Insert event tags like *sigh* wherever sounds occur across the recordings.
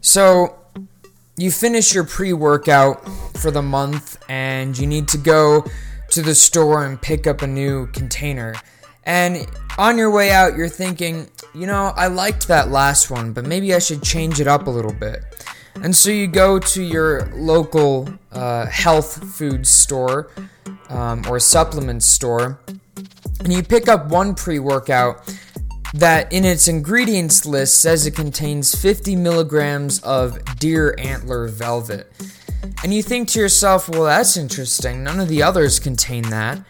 So, you finish your pre workout for the month and you need to go to the store and pick up a new container. And on your way out, you're thinking, you know, I liked that last one, but maybe I should change it up a little bit. And so you go to your local uh, health food store um, or supplement store and you pick up one pre workout that in its ingredients list says it contains 50 milligrams of deer antler velvet. And you think to yourself, well, that's interesting. None of the others contain that.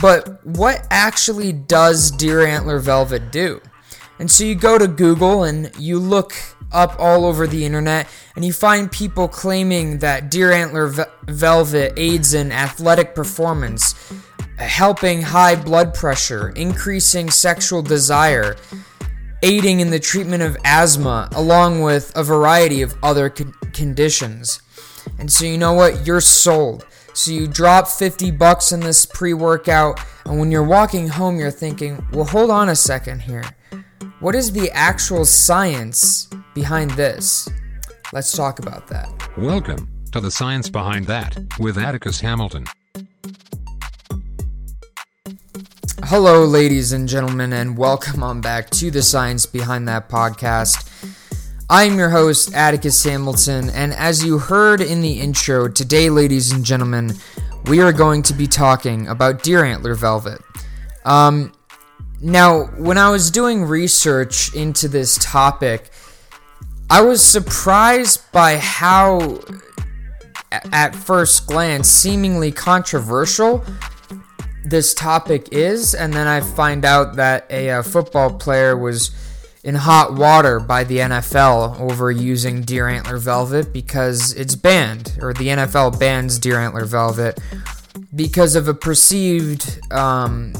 But what actually does deer antler velvet do? And so you go to Google and you look up all over the internet and you find people claiming that deer antler ve- velvet aids in athletic performance, helping high blood pressure, increasing sexual desire, aiding in the treatment of asthma, along with a variety of other con- conditions. And so you know what? You're sold. So you drop 50 bucks in this pre-workout and when you're walking home you're thinking, "Well, hold on a second here. What is the actual science behind this?" Let's talk about that. Welcome to the science behind that with Atticus Hamilton. Hello, ladies and gentlemen, and welcome on back to the Science Behind That podcast. I'm your host, Atticus Hamilton, and as you heard in the intro, today, ladies and gentlemen, we are going to be talking about deer antler velvet. Um, now, when I was doing research into this topic, I was surprised by how, at first glance, seemingly controversial this topic is, and then I find out that a, uh, football player was in hot water by the NFL over using deer antler velvet because it's banned, or the NFL bans deer antler velvet because of a perceived um,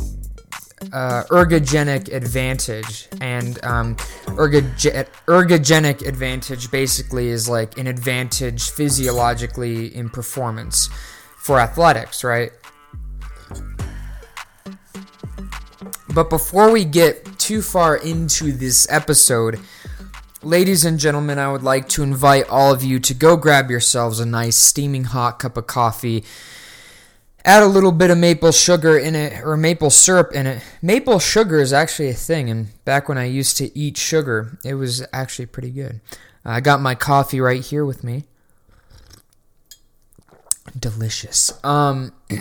uh, ergogenic advantage. And um, ergoge- ergogenic advantage basically is like an advantage physiologically in performance for athletics, right? But before we get too far into this episode, ladies and gentlemen, I would like to invite all of you to go grab yourselves a nice steaming hot cup of coffee. Add a little bit of maple sugar in it, or maple syrup in it. Maple sugar is actually a thing, and back when I used to eat sugar, it was actually pretty good. I got my coffee right here with me. Delicious. Um, *clears throat*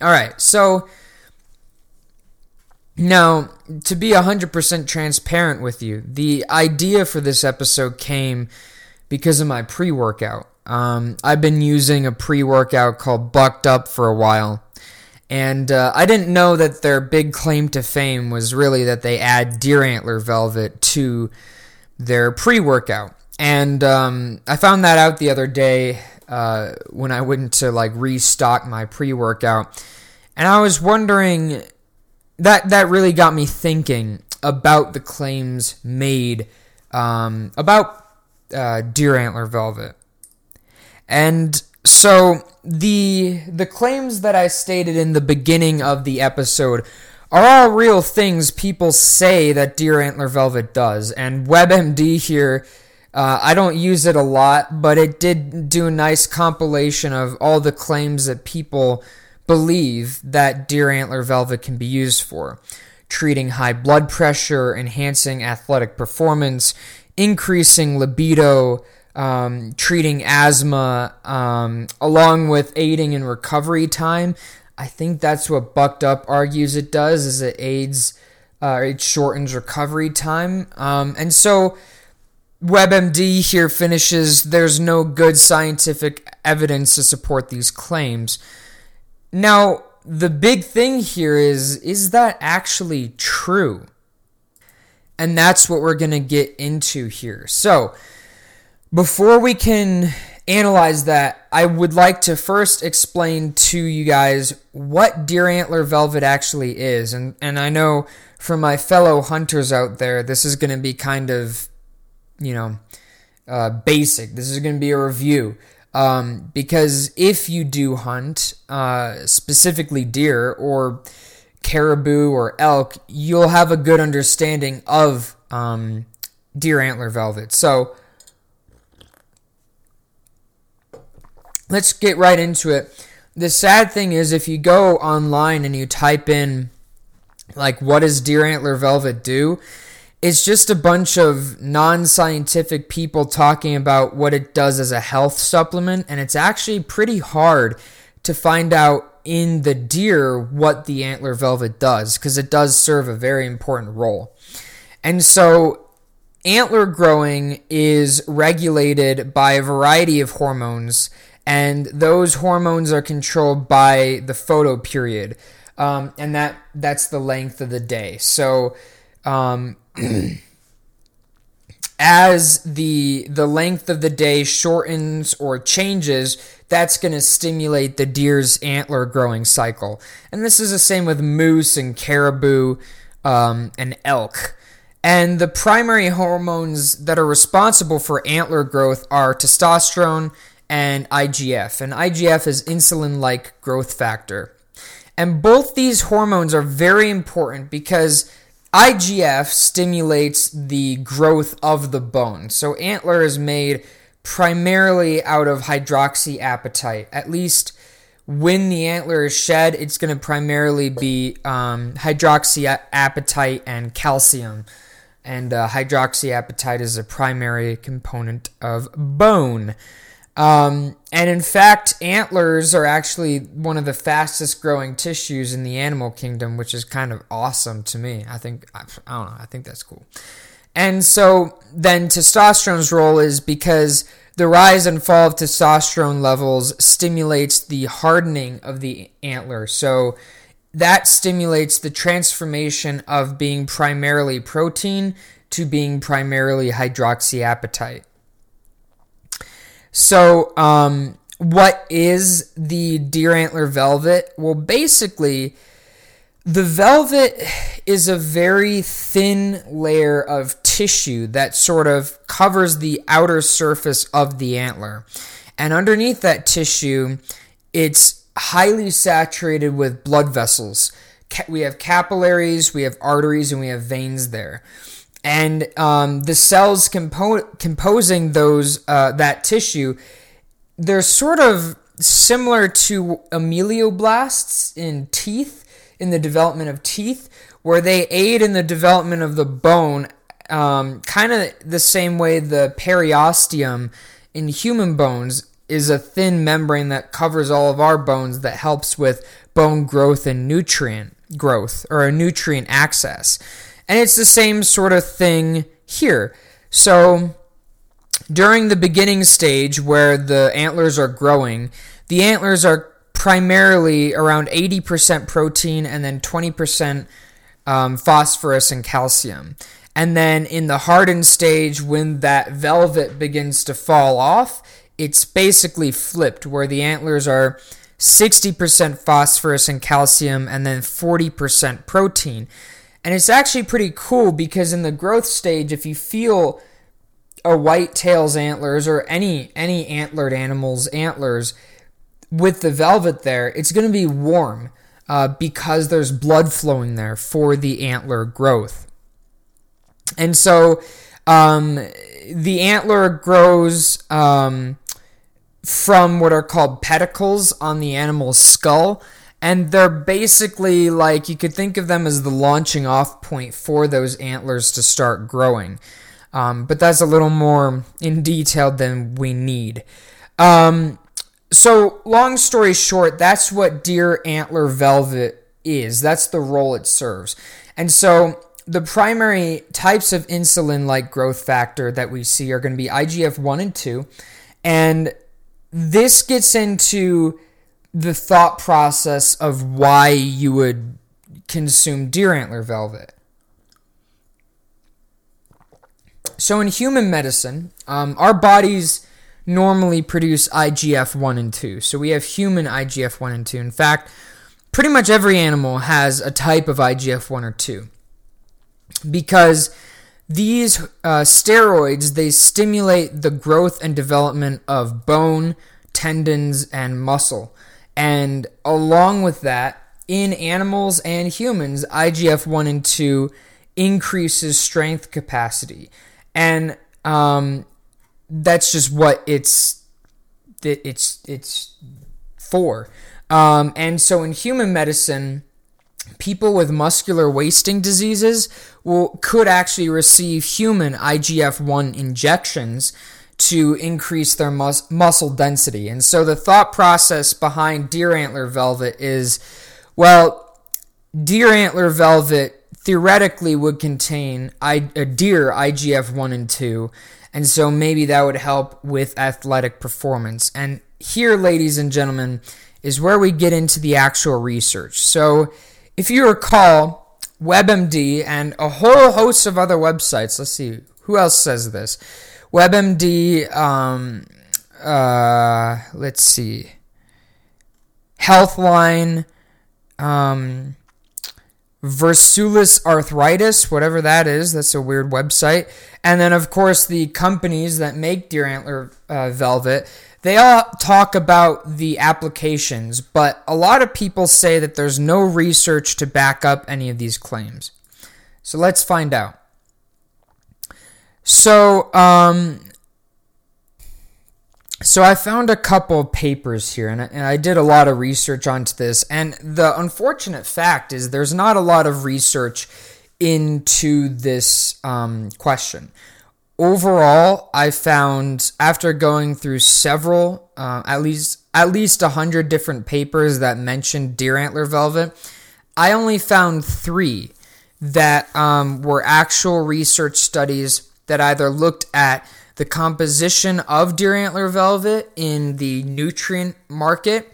all right, so now, to be 100% transparent with you, the idea for this episode came because of my pre workout. Um, I've been using a pre workout called Bucked Up for a while. And uh, I didn't know that their big claim to fame was really that they add deer antler velvet to their pre workout. And um, I found that out the other day uh, when I went to like restock my pre workout. And I was wondering that that really got me thinking about the claims made um, about uh, deer antler velvet, and so the the claims that I stated in the beginning of the episode are all real things people say that deer antler velvet does, and WebMD here. Uh, I don't use it a lot, but it did do a nice compilation of all the claims that people believe that deer antler velvet can be used for treating high blood pressure, enhancing athletic performance, increasing libido, um, treating asthma, um, along with aiding in recovery time. I think that's what Bucked Up argues it does, is it aids, uh, it shortens recovery time. Um, and so WebMD here finishes, there's no good scientific evidence to support these claims. Now, the big thing here is is that actually true? And that's what we're going to get into here. So, before we can analyze that, I would like to first explain to you guys what deer antler velvet actually is. And and I know for my fellow hunters out there, this is going to be kind of, you know, uh, basic. This is going to be a review. Um, because if you do hunt uh, specifically deer or caribou or elk, you'll have a good understanding of um, deer antler velvet. So let's get right into it. The sad thing is, if you go online and you type in, like, what does deer antler velvet do? It's just a bunch of non scientific people talking about what it does as a health supplement, and it's actually pretty hard to find out in the deer what the antler velvet does because it does serve a very important role. And so, antler growing is regulated by a variety of hormones, and those hormones are controlled by the photoperiod, um, and that that's the length of the day. So, um, *clears throat* as the the length of the day shortens or changes, that's going to stimulate the deer's antler growing cycle. And this is the same with moose and caribou um, and elk. And the primary hormones that are responsible for antler growth are testosterone and IGF. And IGF is insulin like growth factor. And both these hormones are very important because IGF stimulates the growth of the bone. So antler is made primarily out of hydroxyapatite. At least when the antler is shed, it's going to primarily be um, hydroxyapatite and calcium. And uh, hydroxyapatite is a primary component of bone. Um, and in fact, antlers are actually one of the fastest growing tissues in the animal kingdom, which is kind of awesome to me. I think, I, I don't know, I think that's cool. And so then testosterone's role is because the rise and fall of testosterone levels stimulates the hardening of the antler. So that stimulates the transformation of being primarily protein to being primarily hydroxyapatite. So, um, what is the deer antler velvet? Well, basically, the velvet is a very thin layer of tissue that sort of covers the outer surface of the antler. And underneath that tissue, it's highly saturated with blood vessels. We have capillaries, we have arteries, and we have veins there and um, the cells compo- composing those uh, that tissue they're sort of similar to ameloblasts in teeth in the development of teeth where they aid in the development of the bone um, kind of the same way the periosteum in human bones is a thin membrane that covers all of our bones that helps with bone growth and nutrient growth or nutrient access and it's the same sort of thing here. So during the beginning stage where the antlers are growing, the antlers are primarily around 80% protein and then 20% um, phosphorus and calcium. And then in the hardened stage, when that velvet begins to fall off, it's basically flipped where the antlers are 60% phosphorus and calcium and then 40% protein. And it's actually pretty cool because in the growth stage, if you feel a white tail's antlers or any any antlered animal's antlers with the velvet there, it's going to be warm uh, because there's blood flowing there for the antler growth. And so um, the antler grows um, from what are called pedicles on the animal's skull and they're basically like you could think of them as the launching off point for those antlers to start growing. Um, but that's a little more in detail than we need. Um, so, long story short, that's what deer antler velvet is. That's the role it serves. And so, the primary types of insulin like growth factor that we see are going to be IGF 1 and 2. And this gets into the thought process of why you would consume deer antler velvet. So, in human medicine, um, our bodies normally produce IGF 1 and 2. So, we have human IGF 1 and 2. In fact, pretty much every animal has a type of IGF 1 or 2 because these uh, steroids they stimulate the growth and development of bone tendons and muscle and along with that, in animals and humans, IGF 1 and 2 increases strength capacity. And um, that's just what it's it's it's for. Um, and so in human medicine, people with muscular wasting diseases will could actually receive human IGF-1 injections to increase their mus- muscle density. And so the thought process behind deer antler velvet is well, deer antler velvet theoretically would contain I- a deer IGF 1 and 2, and so maybe that would help with athletic performance. And here, ladies and gentlemen, is where we get into the actual research. So, if you recall, WebMD and a whole host of other websites, let's see, who else says this? WebMD, um, uh, let's see, Healthline, um, Versulis arthritis, whatever that is. That's a weird website. And then, of course, the companies that make deer antler uh, velvet, they all talk about the applications, but a lot of people say that there's no research to back up any of these claims. So let's find out. So, um, so I found a couple papers here, and I, and I, did a lot of research onto this. And the unfortunate fact is, there's not a lot of research into this um, question. Overall, I found after going through several, uh, at least at least a hundred different papers that mentioned deer antler velvet, I only found three that um, were actual research studies that either looked at the composition of deer antler velvet in the nutrient market,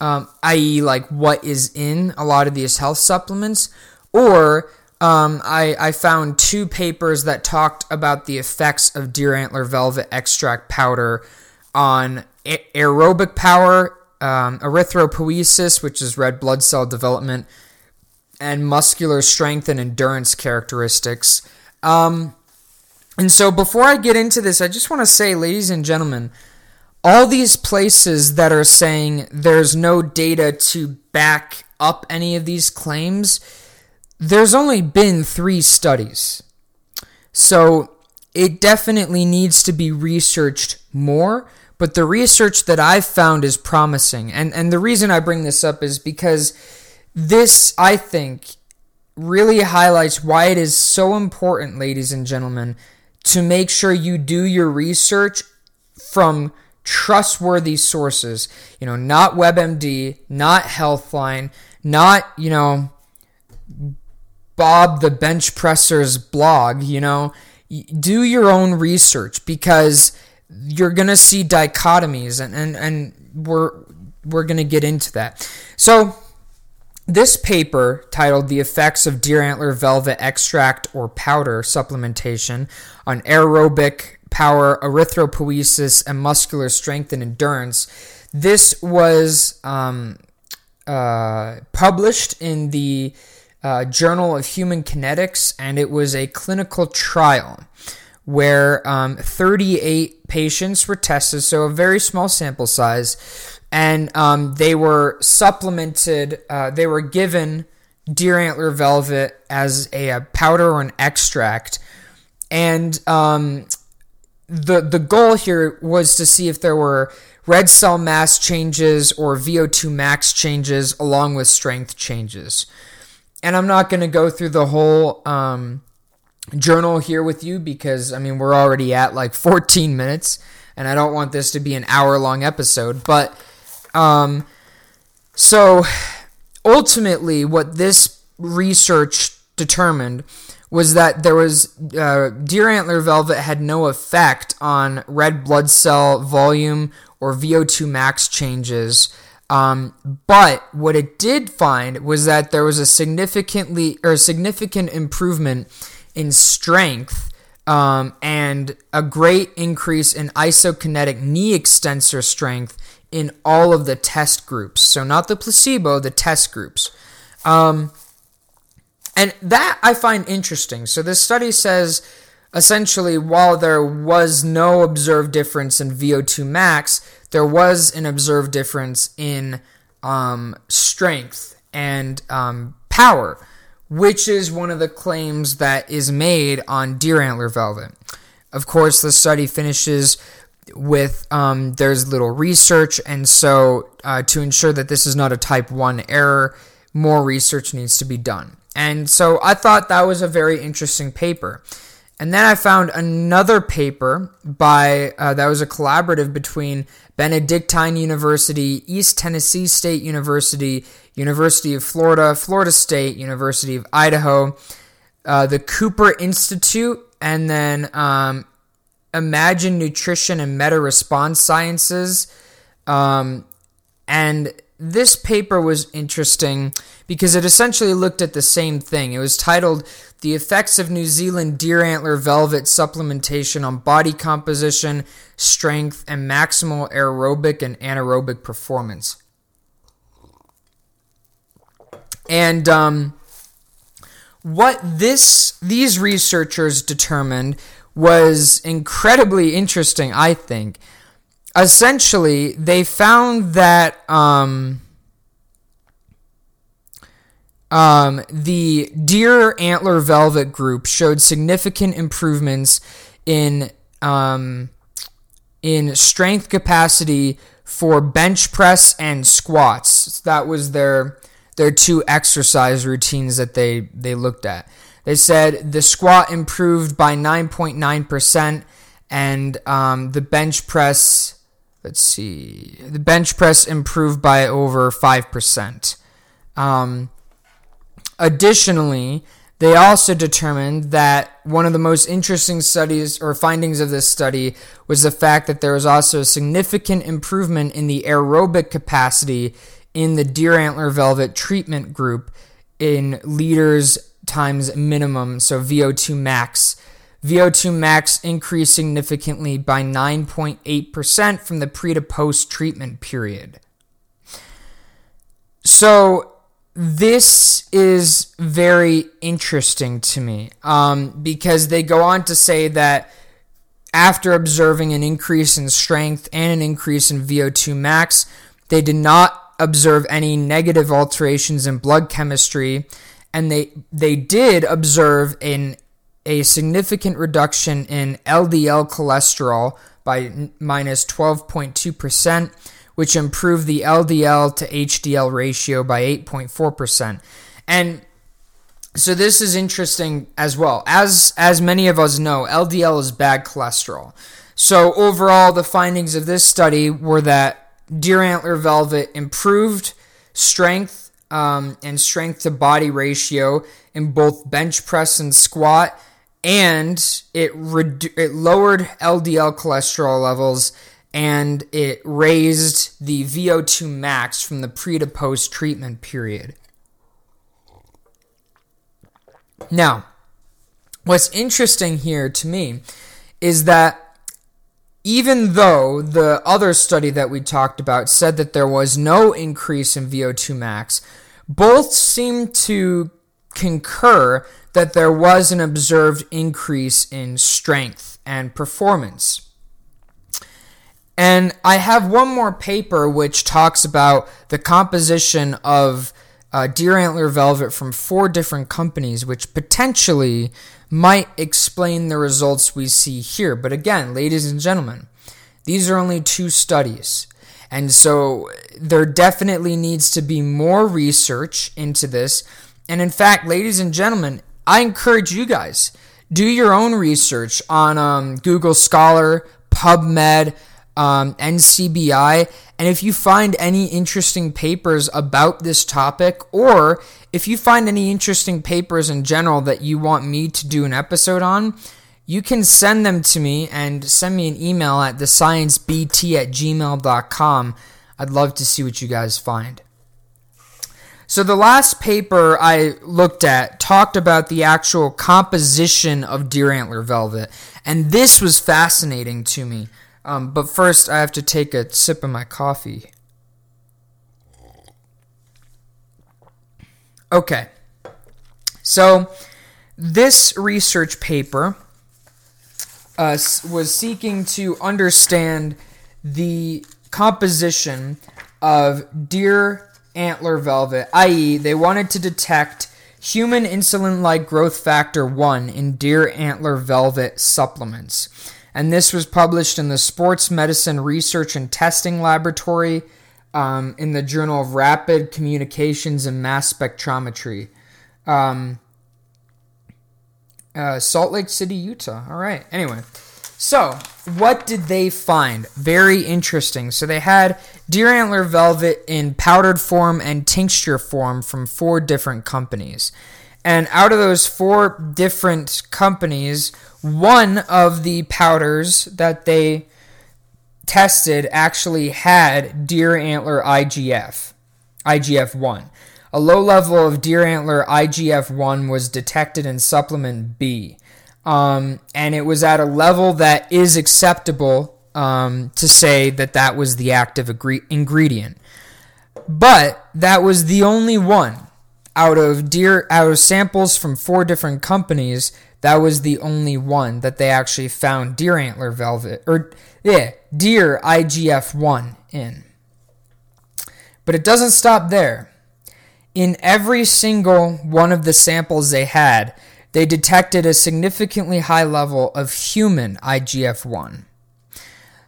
um, i.e., like what is in a lot of these health supplements, or um, I, I found two papers that talked about the effects of deer antler velvet extract powder on a- aerobic power, um, erythropoiesis, which is red blood cell development, and muscular strength and endurance characteristics. Um, and so before I get into this, I just want to say, ladies and gentlemen, all these places that are saying there's no data to back up any of these claims, there's only been three studies. So it definitely needs to be researched more. But the research that I've found is promising. And, and the reason I bring this up is because this, I think, really highlights why it is so important, ladies and gentlemen, to make sure you do your research from trustworthy sources. You know, not WebMD, not Healthline, not, you know, Bob the bench presser's blog, you know. Do your own research because you're gonna see dichotomies and, and, and we're we're gonna get into that. So this paper, titled The Effects of Deer Antler Velvet Extract or Powder Supplementation on Aerobic Power, Erythropoiesis, and Muscular Strength and Endurance, this was um, uh, published in the uh, Journal of Human Kinetics, and it was a clinical trial where um, 38 patients were tested, so a very small sample size, and um, they were supplemented. Uh, they were given deer antler velvet as a, a powder or an extract, and um, the the goal here was to see if there were red cell mass changes or VO2 max changes along with strength changes. And I'm not going to go through the whole um, journal here with you because I mean we're already at like 14 minutes, and I don't want this to be an hour long episode, but um, so ultimately, what this research determined was that there was uh, deer antler velvet had no effect on red blood cell volume or VO2 max changes. Um, but what it did find was that there was a significantly or significant improvement in strength um, and a great increase in isokinetic knee extensor strength in all of the test groups. So not the placebo, the test groups. Um, and that I find interesting. So this study says essentially while there was no observed difference in VO2 max, there was an observed difference in um, strength and um, power, which is one of the claims that is made on deer antler velvet. Of course, the study finishes with um, there's little research, and so uh, to ensure that this is not a type 1 error, more research needs to be done. And so I thought that was a very interesting paper. And then I found another paper by uh, that was a collaborative between Benedictine University, East Tennessee State University, University of Florida, Florida State, University of Idaho, uh, the Cooper Institute, and then um, Imagine Nutrition and Meta Response Sciences. Um, and this paper was interesting because it essentially looked at the same thing. It was titled The Effects of New Zealand Deer Antler Velvet Supplementation on Body Composition, Strength, and Maximal Aerobic and Anaerobic Performance. And um, what this these researchers determined was incredibly interesting, I think. Essentially, they found that um, um, the deer antler velvet group showed significant improvements in um, in strength capacity for bench press and squats. That was their their two exercise routines that they they looked at. They said the squat improved by 9.9%, and um, the bench press, let's see, the bench press improved by over 5%. Um, additionally, they also determined that one of the most interesting studies or findings of this study was the fact that there was also a significant improvement in the aerobic capacity in the deer antler velvet treatment group in liters times minimum, so VO2 max. VO2 max increased significantly by 9.8% from the pre to post treatment period. So, this is very interesting to me um, because they go on to say that after observing an increase in strength and an increase in VO2 max, they did not observe any negative alterations in blood chemistry and they they did observe in a significant reduction in LDL cholesterol by minus 12.2%, which improved the LDL to HDL ratio by 8.4%. And so this is interesting as well. As as many of us know, LDL is bad cholesterol. So overall the findings of this study were that deer antler velvet improved strength um, and strength to body ratio in both bench press and squat, and it it lowered LDL cholesterol levels and it raised the VO2 max from the pre to post treatment period. Now, what's interesting here to me is that even though the other study that we talked about said that there was no increase in VO2 max, both seem to concur that there was an observed increase in strength and performance. And I have one more paper which talks about the composition of uh, deer antler velvet from four different companies, which potentially might explain the results we see here. But again, ladies and gentlemen, these are only two studies. And so there definitely needs to be more research into this. And in fact, ladies and gentlemen, I encourage you guys do your own research on um, Google Scholar, PubMed, um, NCBI, and if you find any interesting papers about this topic, or if you find any interesting papers in general that you want me to do an episode on, you can send them to me and send me an email at thesciencebt at gmail.com. I'd love to see what you guys find. So, the last paper I looked at talked about the actual composition of deer antler velvet, and this was fascinating to me. Um, but first, I have to take a sip of my coffee. Okay. So, this research paper uh, was seeking to understand the composition of deer antler velvet, i.e., they wanted to detect human insulin like growth factor 1 in deer antler velvet supplements. And this was published in the Sports Medicine Research and Testing Laboratory um, in the Journal of Rapid Communications and Mass Spectrometry. Um, uh, Salt Lake City, Utah. All right. Anyway, so what did they find? Very interesting. So they had deer antler velvet in powdered form and tincture form from four different companies. And out of those four different companies, one of the powders that they tested actually had deer antler IGF, IGF 1. A low level of deer antler IGF 1 was detected in supplement B. Um, and it was at a level that is acceptable um, to say that that was the active agree- ingredient. But that was the only one out of deer out of samples from four different companies that was the only one that they actually found deer antler velvet or yeah deer igf1 in but it doesn't stop there in every single one of the samples they had they detected a significantly high level of human igf1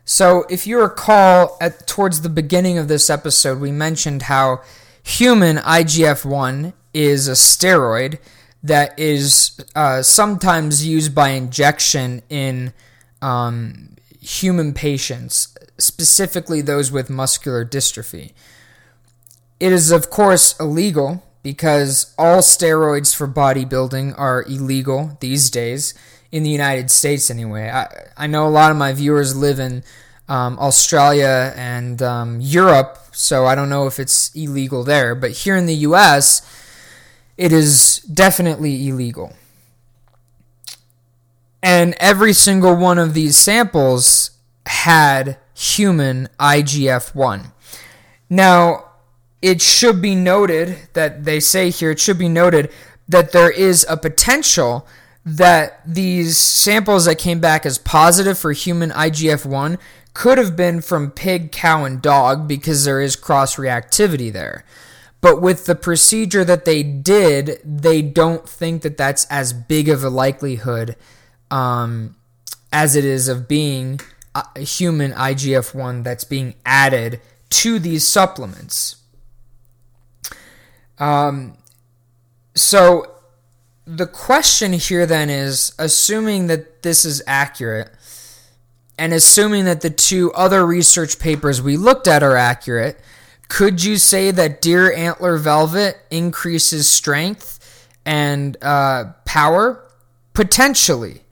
so if you recall at towards the beginning of this episode we mentioned how Human IGF 1 is a steroid that is uh, sometimes used by injection in um, human patients, specifically those with muscular dystrophy. It is, of course, illegal because all steroids for bodybuilding are illegal these days, in the United States anyway. I, I know a lot of my viewers live in um, Australia and um, Europe, so I don't know if it's illegal there. But here in the US, it is definitely illegal. And every single one of these samples had human IGF 1. Now, it should be noted that they say here, it should be noted that there is a potential that these samples that came back as positive for human IGF 1 could have been from pig, cow, and dog because there is cross reactivity there. But with the procedure that they did, they don't think that that's as big of a likelihood um, as it is of being a human IGF 1 that's being added to these supplements. Um, so the question here then is assuming that this is accurate and assuming that the two other research papers we looked at are accurate, could you say that deer antler velvet increases strength and uh, power? Potentially.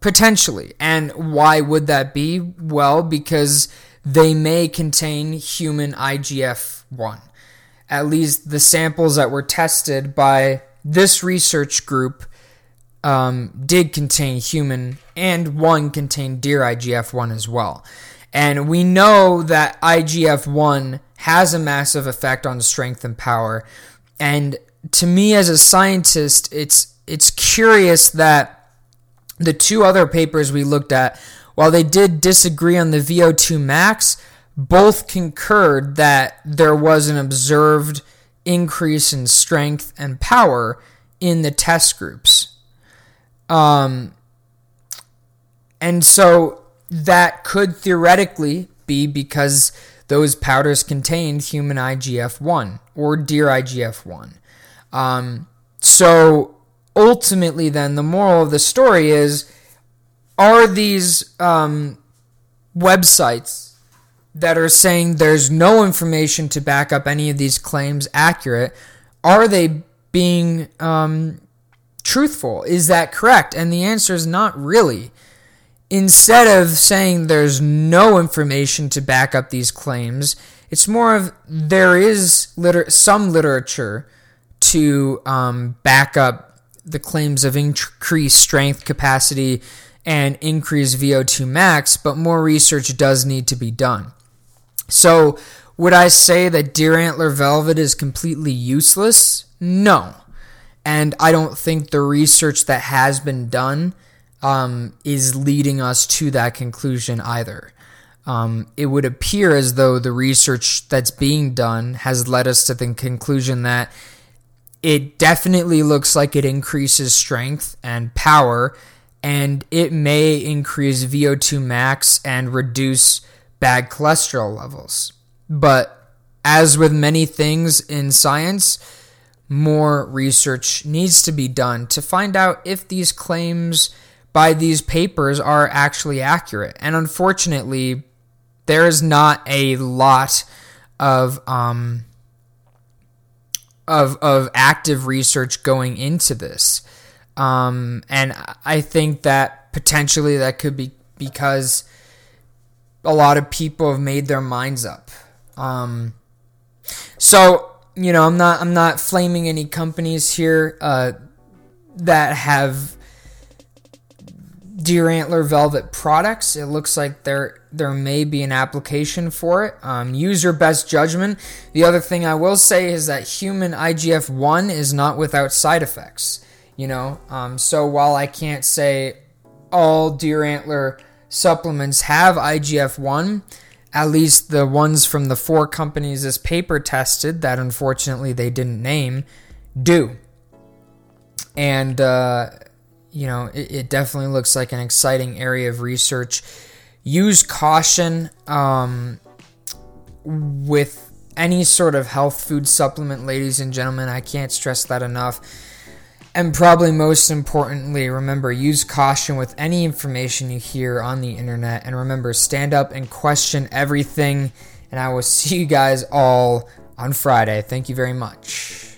Potentially. And why would that be? Well, because they may contain human IGF 1. At least the samples that were tested by this research group um, did contain human and one contained deer IGF 1 as well. And we know that IGF 1 has a massive effect on strength and power. And to me, as a scientist, it's it's curious that the two other papers we looked at, while they did disagree on the VO2 max, both concurred that there was an observed increase in strength and power in the test groups. Um, and so that could theoretically be because those powders contained human IGF 1 or deer IGF 1. Um, so ultimately, then, the moral of the story is are these um, websites that are saying there's no information to back up any of these claims accurate? Are they being um, truthful? Is that correct? And the answer is not really. Instead of saying there's no information to back up these claims, it's more of there is liter- some literature to um, back up the claims of increased strength capacity and increased VO2 max, but more research does need to be done. So, would I say that deer antler velvet is completely useless? No. And I don't think the research that has been done um, is leading us to that conclusion either. Um, it would appear as though the research that's being done has led us to the conclusion that it definitely looks like it increases strength and power and it may increase VO2 max and reduce bad cholesterol levels. But as with many things in science, more research needs to be done to find out if these claims by these papers are actually accurate. And unfortunately, there is not a lot of um, of of active research going into this, um, and I think that potentially that could be because a lot of people have made their minds up. Um, so you know, I'm not I'm not flaming any companies here uh, that have deer antler velvet products. It looks like there there may be an application for it. Um, use your best judgment. The other thing I will say is that human IGF one is not without side effects. You know, um, so while I can't say all deer antler supplements have IGF one at least the ones from the four companies this paper tested that unfortunately they didn't name do. And, uh, you know, it, it, definitely looks like an exciting area of research. Use caution um, with any sort of health food supplement, ladies and gentlemen. I can't stress that enough. And probably most importantly, remember use caution with any information you hear on the internet. And remember, stand up and question everything. And I will *laughs* see you guys all on Friday. Thank you very much.